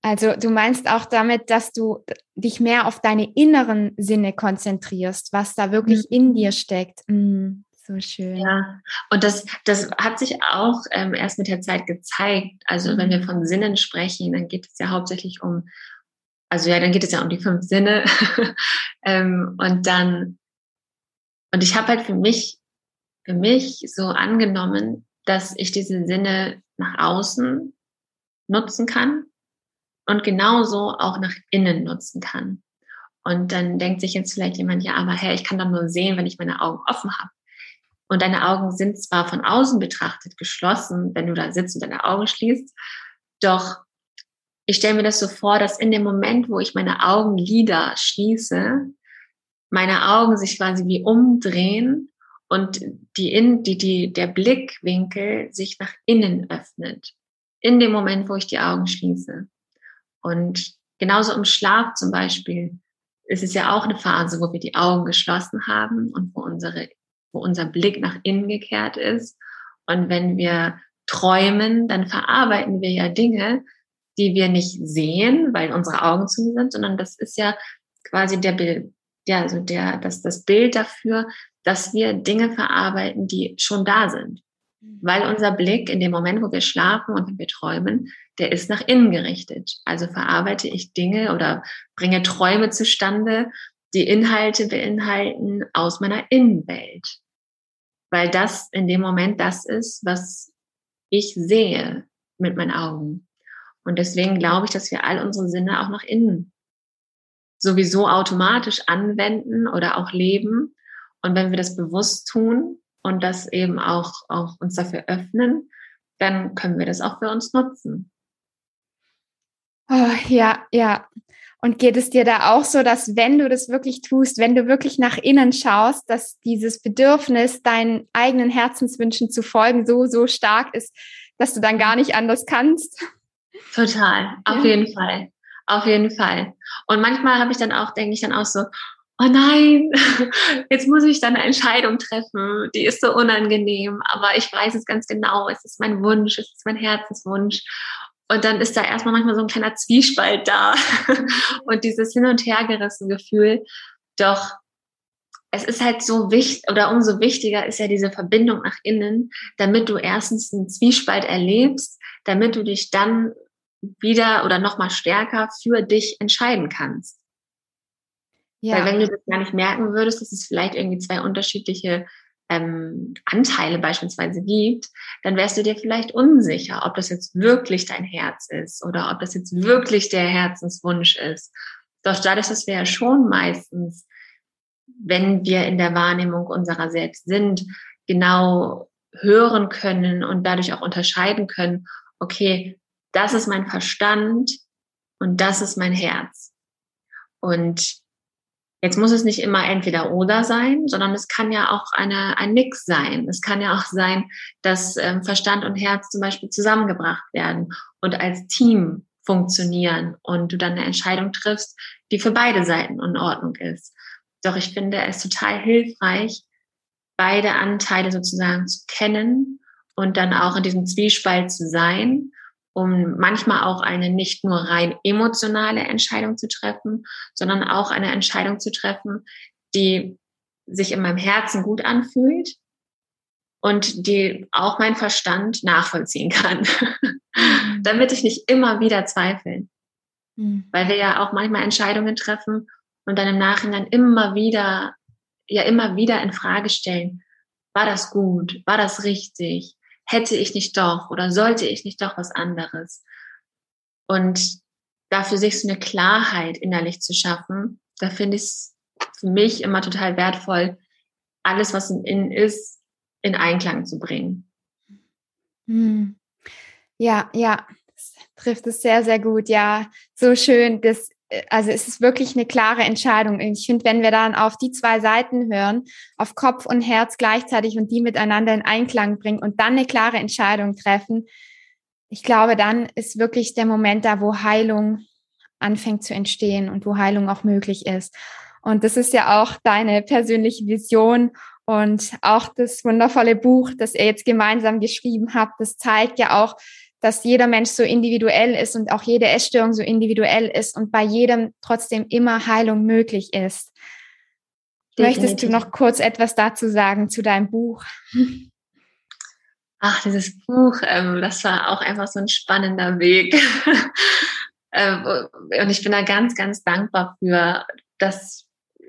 Also du meinst auch damit, dass du dich mehr auf deine inneren Sinne konzentrierst, was da wirklich mhm. in dir steckt. Mhm. So schön. Ja, und das, das hat sich auch ähm, erst mit der Zeit gezeigt. Also wenn wir mhm. von Sinnen sprechen, dann geht es ja hauptsächlich um, also ja, dann geht es ja um die fünf Sinne. ähm, und dann, und ich habe halt für mich, für mich so angenommen, dass ich diese Sinne nach außen nutzen kann und genauso auch nach innen nutzen kann. Und dann denkt sich jetzt vielleicht jemand, ja, aber hey, ich kann doch nur sehen, wenn ich meine Augen offen habe. Und deine Augen sind zwar von außen betrachtet geschlossen, wenn du da sitzt und deine Augen schließt, doch ich stelle mir das so vor, dass in dem Moment, wo ich meine Augenlider schließe, meine Augen sich quasi wie umdrehen und die, in, die, die, der Blickwinkel sich nach innen öffnet. In dem Moment, wo ich die Augen schließe. Und genauso im Schlaf zum Beispiel ist es ja auch eine Phase, wo wir die Augen geschlossen haben und wo unsere wo unser Blick nach innen gekehrt ist. Und wenn wir träumen, dann verarbeiten wir ja Dinge, die wir nicht sehen, weil unsere Augen zu sind, sondern das ist ja quasi der Bild, ja, also der, das, das Bild dafür, dass wir Dinge verarbeiten, die schon da sind. Weil unser Blick in dem Moment, wo wir schlafen und wenn wir träumen, der ist nach innen gerichtet. Also verarbeite ich Dinge oder bringe Träume zustande, die Inhalte beinhalten aus meiner Innenwelt weil das in dem Moment das ist, was ich sehe mit meinen Augen. Und deswegen glaube ich, dass wir all unsere Sinne auch nach innen sowieso automatisch anwenden oder auch leben. Und wenn wir das bewusst tun und das eben auch, auch uns dafür öffnen, dann können wir das auch für uns nutzen. Oh, ja, ja. Und geht es dir da auch so, dass wenn du das wirklich tust, wenn du wirklich nach innen schaust, dass dieses Bedürfnis, deinen eigenen Herzenswünschen zu folgen, so, so stark ist, dass du dann gar nicht anders kannst? Total, auf ja. jeden Fall. Auf jeden Fall. Und manchmal habe ich dann auch, denke ich dann auch so, oh nein, jetzt muss ich dann eine Entscheidung treffen, die ist so unangenehm, aber ich weiß es ganz genau, es ist mein Wunsch, es ist mein Herzenswunsch. Und dann ist da erstmal manchmal so ein kleiner Zwiespalt da und dieses hin und her gerissen Gefühl. Doch es ist halt so wichtig oder umso wichtiger ist ja diese Verbindung nach innen, damit du erstens einen Zwiespalt erlebst, damit du dich dann wieder oder nochmal stärker für dich entscheiden kannst. Ja. Weil wenn du das gar nicht merken würdest, dass es vielleicht irgendwie zwei unterschiedliche ähm, Anteile beispielsweise gibt, dann wärst du dir vielleicht unsicher, ob das jetzt wirklich dein Herz ist oder ob das jetzt wirklich der Herzenswunsch ist. Doch dadurch, dass wir ja schon meistens, wenn wir in der Wahrnehmung unserer selbst sind, genau hören können und dadurch auch unterscheiden können, okay, das ist mein Verstand und das ist mein Herz. Und Jetzt muss es nicht immer entweder oder sein, sondern es kann ja auch eine, ein Mix sein. Es kann ja auch sein, dass ähm, Verstand und Herz zum Beispiel zusammengebracht werden und als Team funktionieren und du dann eine Entscheidung triffst, die für beide Seiten in Ordnung ist. Doch ich finde es total hilfreich, beide Anteile sozusagen zu kennen und dann auch in diesem Zwiespalt zu sein um manchmal auch eine nicht nur rein emotionale Entscheidung zu treffen, sondern auch eine Entscheidung zu treffen, die sich in meinem Herzen gut anfühlt und die auch mein Verstand nachvollziehen kann, mhm. damit ich nicht immer wieder zweifeln. Mhm. Weil wir ja auch manchmal Entscheidungen treffen und dann im Nachhinein immer wieder, ja immer wieder in Frage stellen, war das gut? War das richtig? Hätte ich nicht doch oder sollte ich nicht doch was anderes? Und dafür sich so eine Klarheit innerlich zu schaffen, da finde ich es für mich immer total wertvoll, alles, was im Innen ist, in Einklang zu bringen. Hm. Ja, ja, das trifft es sehr, sehr gut. Ja, so schön, das äh, also es ist wirklich eine klare Entscheidung. Ich finde, wenn wir dann auf die zwei Seiten hören, auf Kopf und Herz gleichzeitig und die miteinander in Einklang bringen und dann eine klare Entscheidung treffen, ich glaube, dann ist wirklich der Moment da, wo Heilung anfängt zu entstehen und wo Heilung auch möglich ist. Und das ist ja auch deine persönliche Vision und auch das wundervolle Buch, das ihr jetzt gemeinsam geschrieben habt, das zeigt ja auch, dass jeder Mensch so individuell ist und auch jede Essstörung so individuell ist und bei jedem trotzdem immer Heilung möglich ist. Definitiv. Möchtest du noch kurz etwas dazu sagen zu deinem Buch? Ach, dieses Buch, ähm, das war auch einfach so ein spannender Weg. ähm, und ich bin da ganz, ganz dankbar für. Das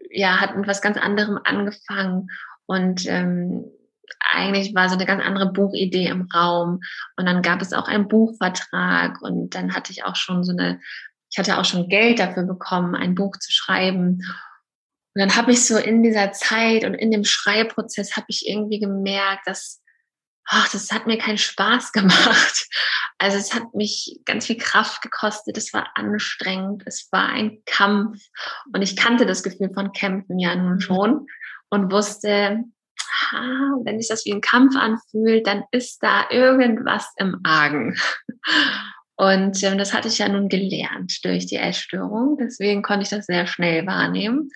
ja, hat mit was ganz anderem angefangen. Und ähm, eigentlich war so eine ganz andere Buchidee im Raum. Und dann gab es auch einen Buchvertrag und dann hatte ich auch schon so eine, ich hatte auch schon Geld dafür bekommen, ein Buch zu schreiben. Und dann habe ich so in dieser Zeit und in dem Schreibprozess habe ich irgendwie gemerkt, dass ach, das hat mir keinen Spaß gemacht. Also es hat mich ganz viel Kraft gekostet, es war anstrengend, es war ein Kampf und ich kannte das Gefühl von Kämpfen ja nun schon und wusste, aha, wenn sich das wie ein Kampf anfühlt, dann ist da irgendwas im Argen. Und ähm, das hatte ich ja nun gelernt durch die Essstörung. Deswegen konnte ich das sehr schnell wahrnehmen.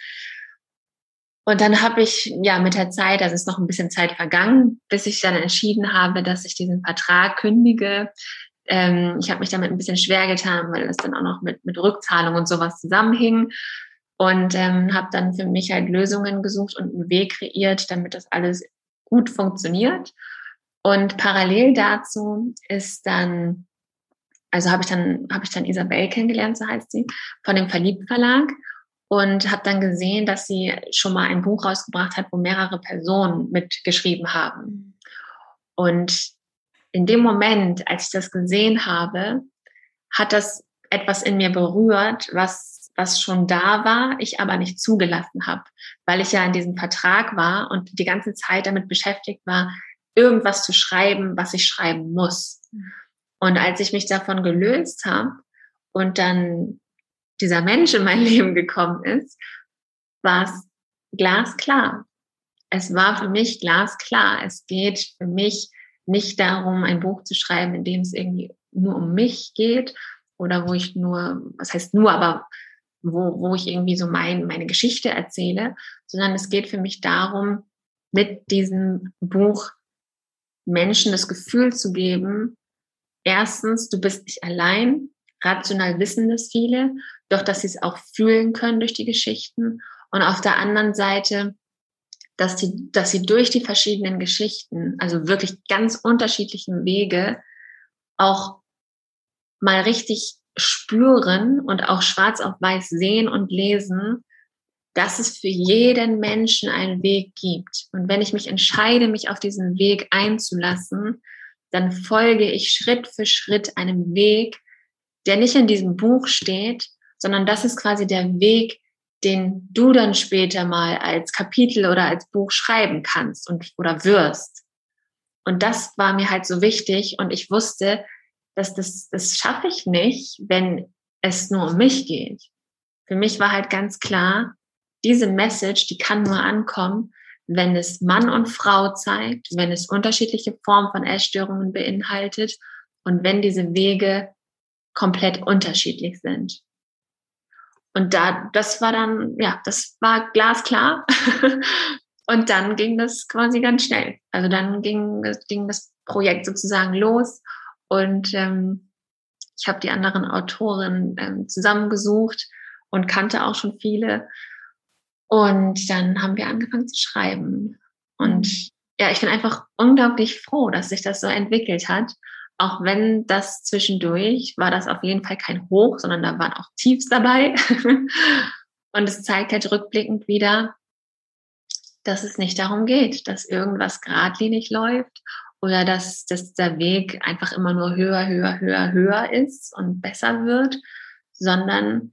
Und dann habe ich ja mit der Zeit, also ist noch ein bisschen Zeit vergangen, bis ich dann entschieden habe, dass ich diesen Vertrag kündige. Ähm, ich habe mich damit ein bisschen schwer getan, weil es dann auch noch mit, mit Rückzahlung und sowas zusammenhing und ähm, habe dann für mich halt Lösungen gesucht und einen Weg kreiert, damit das alles gut funktioniert. Und parallel dazu ist dann, also habe ich dann habe ich dann Isabel kennengelernt, so heißt sie, von dem Verliebt Verlag und habe dann gesehen, dass sie schon mal ein Buch rausgebracht hat, wo mehrere Personen mitgeschrieben haben. Und in dem Moment, als ich das gesehen habe, hat das etwas in mir berührt, was was schon da war, ich aber nicht zugelassen habe, weil ich ja in diesem Vertrag war und die ganze Zeit damit beschäftigt war, irgendwas zu schreiben, was ich schreiben muss. Und als ich mich davon gelöst habe und dann dieser Mensch in mein Leben gekommen ist, war es glasklar. Es war für mich glasklar. Es geht für mich nicht darum, ein Buch zu schreiben, in dem es irgendwie nur um mich geht oder wo ich nur, was heißt nur, aber wo, wo ich irgendwie so mein, meine Geschichte erzähle, sondern es geht für mich darum, mit diesem Buch Menschen das Gefühl zu geben, erstens, du bist nicht allein, rational wissen das viele, doch dass sie es auch fühlen können durch die Geschichten. Und auf der anderen Seite, dass sie, dass sie durch die verschiedenen Geschichten, also wirklich ganz unterschiedlichen Wege, auch mal richtig spüren und auch schwarz auf weiß sehen und lesen, dass es für jeden Menschen einen Weg gibt. Und wenn ich mich entscheide, mich auf diesen Weg einzulassen, dann folge ich Schritt für Schritt einem Weg, der nicht in diesem Buch steht, sondern das ist quasi der Weg, den du dann später mal als Kapitel oder als Buch schreiben kannst und oder wirst. Und das war mir halt so wichtig und ich wusste, dass das, das schaffe ich nicht, wenn es nur um mich geht. Für mich war halt ganz klar, diese Message, die kann nur ankommen, wenn es Mann und Frau zeigt, wenn es unterschiedliche Formen von Essstörungen beinhaltet und wenn diese Wege komplett unterschiedlich sind. Und da, das war dann, ja, das war glasklar. und dann ging das quasi ganz schnell. Also dann ging, ging das Projekt sozusagen los und ähm, ich habe die anderen Autorinnen ähm, zusammengesucht und kannte auch schon viele. Und dann haben wir angefangen zu schreiben. Und ja, ich bin einfach unglaublich froh, dass sich das so entwickelt hat. Auch wenn das zwischendurch war das auf jeden Fall kein Hoch, sondern da waren auch Tiefs dabei. und es zeigt halt rückblickend wieder, dass es nicht darum geht, dass irgendwas geradlinig läuft oder dass, dass der Weg einfach immer nur höher, höher, höher, höher ist und besser wird, sondern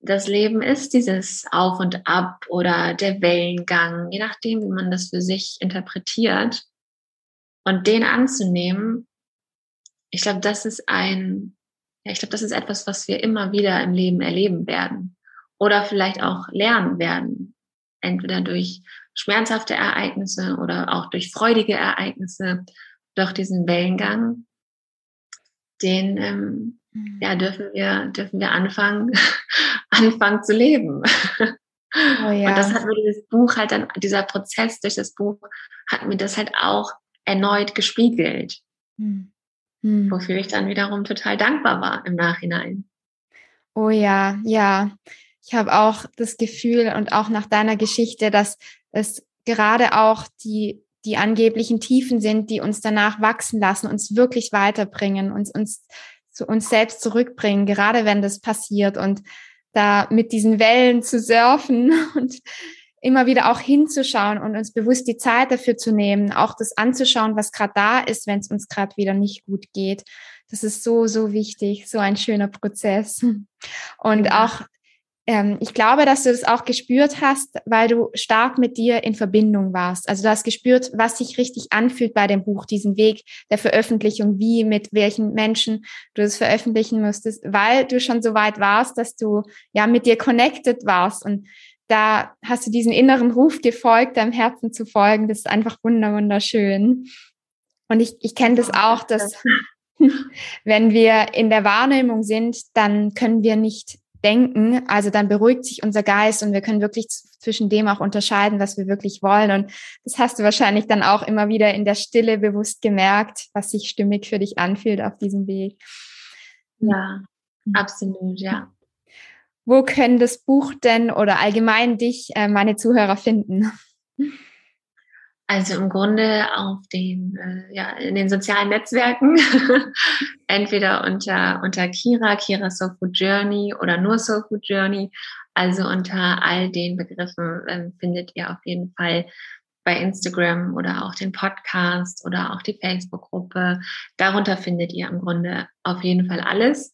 das Leben ist dieses Auf und Ab oder der Wellengang, je nachdem, wie man das für sich interpretiert. Und den anzunehmen, ich glaube, das ist ein, ja, ich glaube, das ist etwas, was wir immer wieder im Leben erleben werden oder vielleicht auch lernen werden. Entweder durch schmerzhafte Ereignisse oder auch durch freudige Ereignisse, durch diesen Wellengang, den ähm, mhm. ja, dürfen wir, dürfen wir anfangen, anfangen zu leben. Oh, ja. Und das hat mir dieses Buch halt dann, dieser Prozess durch das Buch hat mir das halt auch erneut gespiegelt. Mhm. Wofür ich dann wiederum total dankbar war im Nachhinein. Oh ja, ja. Ich habe auch das Gefühl und auch nach deiner Geschichte, dass es gerade auch die, die angeblichen Tiefen sind, die uns danach wachsen lassen, uns wirklich weiterbringen, uns, uns zu uns selbst zurückbringen, gerade wenn das passiert und da mit diesen Wellen zu surfen und immer wieder auch hinzuschauen und uns bewusst die Zeit dafür zu nehmen, auch das anzuschauen, was gerade da ist, wenn es uns gerade wieder nicht gut geht. Das ist so, so wichtig, so ein schöner Prozess. Und auch ähm, ich glaube, dass du das auch gespürt hast, weil du stark mit dir in Verbindung warst. Also du hast gespürt, was sich richtig anfühlt bei dem Buch, diesen Weg der Veröffentlichung, wie, mit welchen Menschen du es veröffentlichen müsstest, weil du schon so weit warst, dass du ja mit dir connected warst und da hast du diesen inneren Ruf gefolgt, deinem Herzen zu folgen. Das ist einfach wunderschön. Und ich, ich kenne das auch, dass wenn wir in der Wahrnehmung sind, dann können wir nicht denken. Also dann beruhigt sich unser Geist und wir können wirklich zwischen dem auch unterscheiden, was wir wirklich wollen. Und das hast du wahrscheinlich dann auch immer wieder in der Stille bewusst gemerkt, was sich stimmig für dich anfühlt auf diesem Weg. Ja, mhm. absolut, ja. Wo können das Buch denn oder allgemein dich, äh, meine Zuhörer, finden? Also im Grunde auf den, äh, ja, in den sozialen Netzwerken, entweder unter, unter Kira, Kira Soul Food Journey oder nur Soul Food Journey. Also unter all den Begriffen äh, findet ihr auf jeden Fall bei Instagram oder auch den Podcast oder auch die Facebook-Gruppe. Darunter findet ihr im Grunde auf jeden Fall alles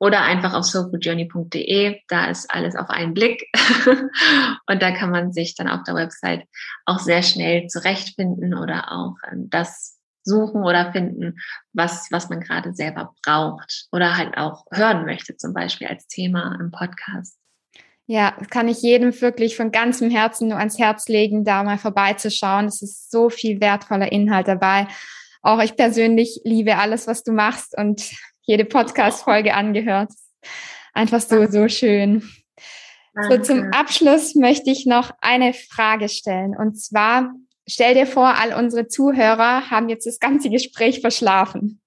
oder einfach auf soulfoodjourney.de. Da ist alles auf einen Blick. und da kann man sich dann auf der Website auch sehr schnell zurechtfinden oder auch ähm, das suchen oder finden, was, was man gerade selber braucht oder halt auch hören möchte, zum Beispiel als Thema im Podcast. Ja, kann ich jedem wirklich von ganzem Herzen nur ans Herz legen, da mal vorbeizuschauen. Es ist so viel wertvoller Inhalt dabei. Auch ich persönlich liebe alles, was du machst und jede Podcast-Folge angehört. Einfach so, so schön. So, zum Abschluss möchte ich noch eine Frage stellen. Und zwar, stell dir vor, all unsere Zuhörer haben jetzt das ganze Gespräch verschlafen.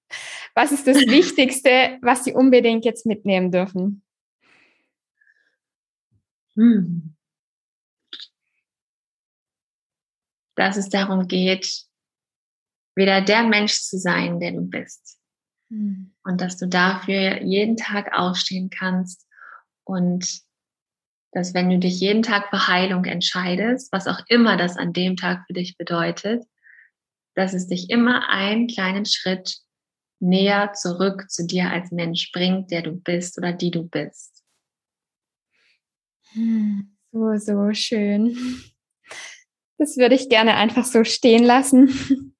Was ist das Wichtigste, was sie unbedingt jetzt mitnehmen dürfen? Hm. Dass es darum geht, wieder der Mensch zu sein, der du bist. Hm. Und dass du dafür jeden Tag aufstehen kannst und dass wenn du dich jeden Tag für Heilung entscheidest, was auch immer das an dem Tag für dich bedeutet, dass es dich immer einen kleinen Schritt näher zurück zu dir als Mensch bringt, der du bist oder die du bist. Hm, so, so schön. Das würde ich gerne einfach so stehen lassen.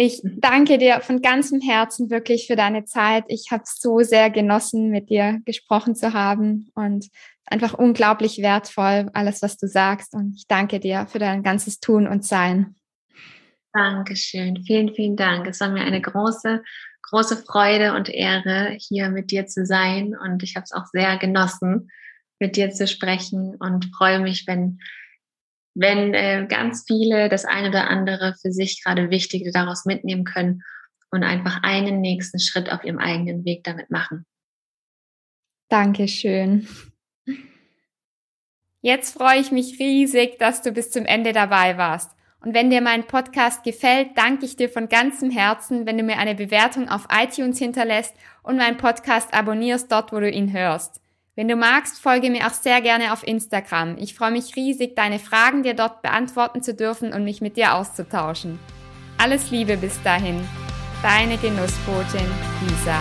Ich danke dir von ganzem Herzen wirklich für deine Zeit. Ich habe so sehr genossen, mit dir gesprochen zu haben und einfach unglaublich wertvoll, alles, was du sagst. Und ich danke dir für dein ganzes Tun und Sein. Dankeschön. Vielen, vielen Dank. Es war mir eine große, große Freude und Ehre, hier mit dir zu sein. Und ich habe es auch sehr genossen, mit dir zu sprechen und freue mich, wenn, wenn äh, ganz viele das eine oder andere für sich gerade Wichtige daraus mitnehmen können und einfach einen nächsten Schritt auf ihrem eigenen Weg damit machen. Dankeschön. Jetzt freue ich mich riesig, dass du bis zum Ende dabei warst. Und wenn dir mein Podcast gefällt, danke ich dir von ganzem Herzen, wenn du mir eine Bewertung auf iTunes hinterlässt und meinen Podcast abonnierst dort, wo du ihn hörst. Wenn du magst, folge mir auch sehr gerne auf Instagram. Ich freue mich riesig, deine Fragen dir dort beantworten zu dürfen und mich mit dir auszutauschen. Alles Liebe bis dahin. Deine Genussbotin Lisa.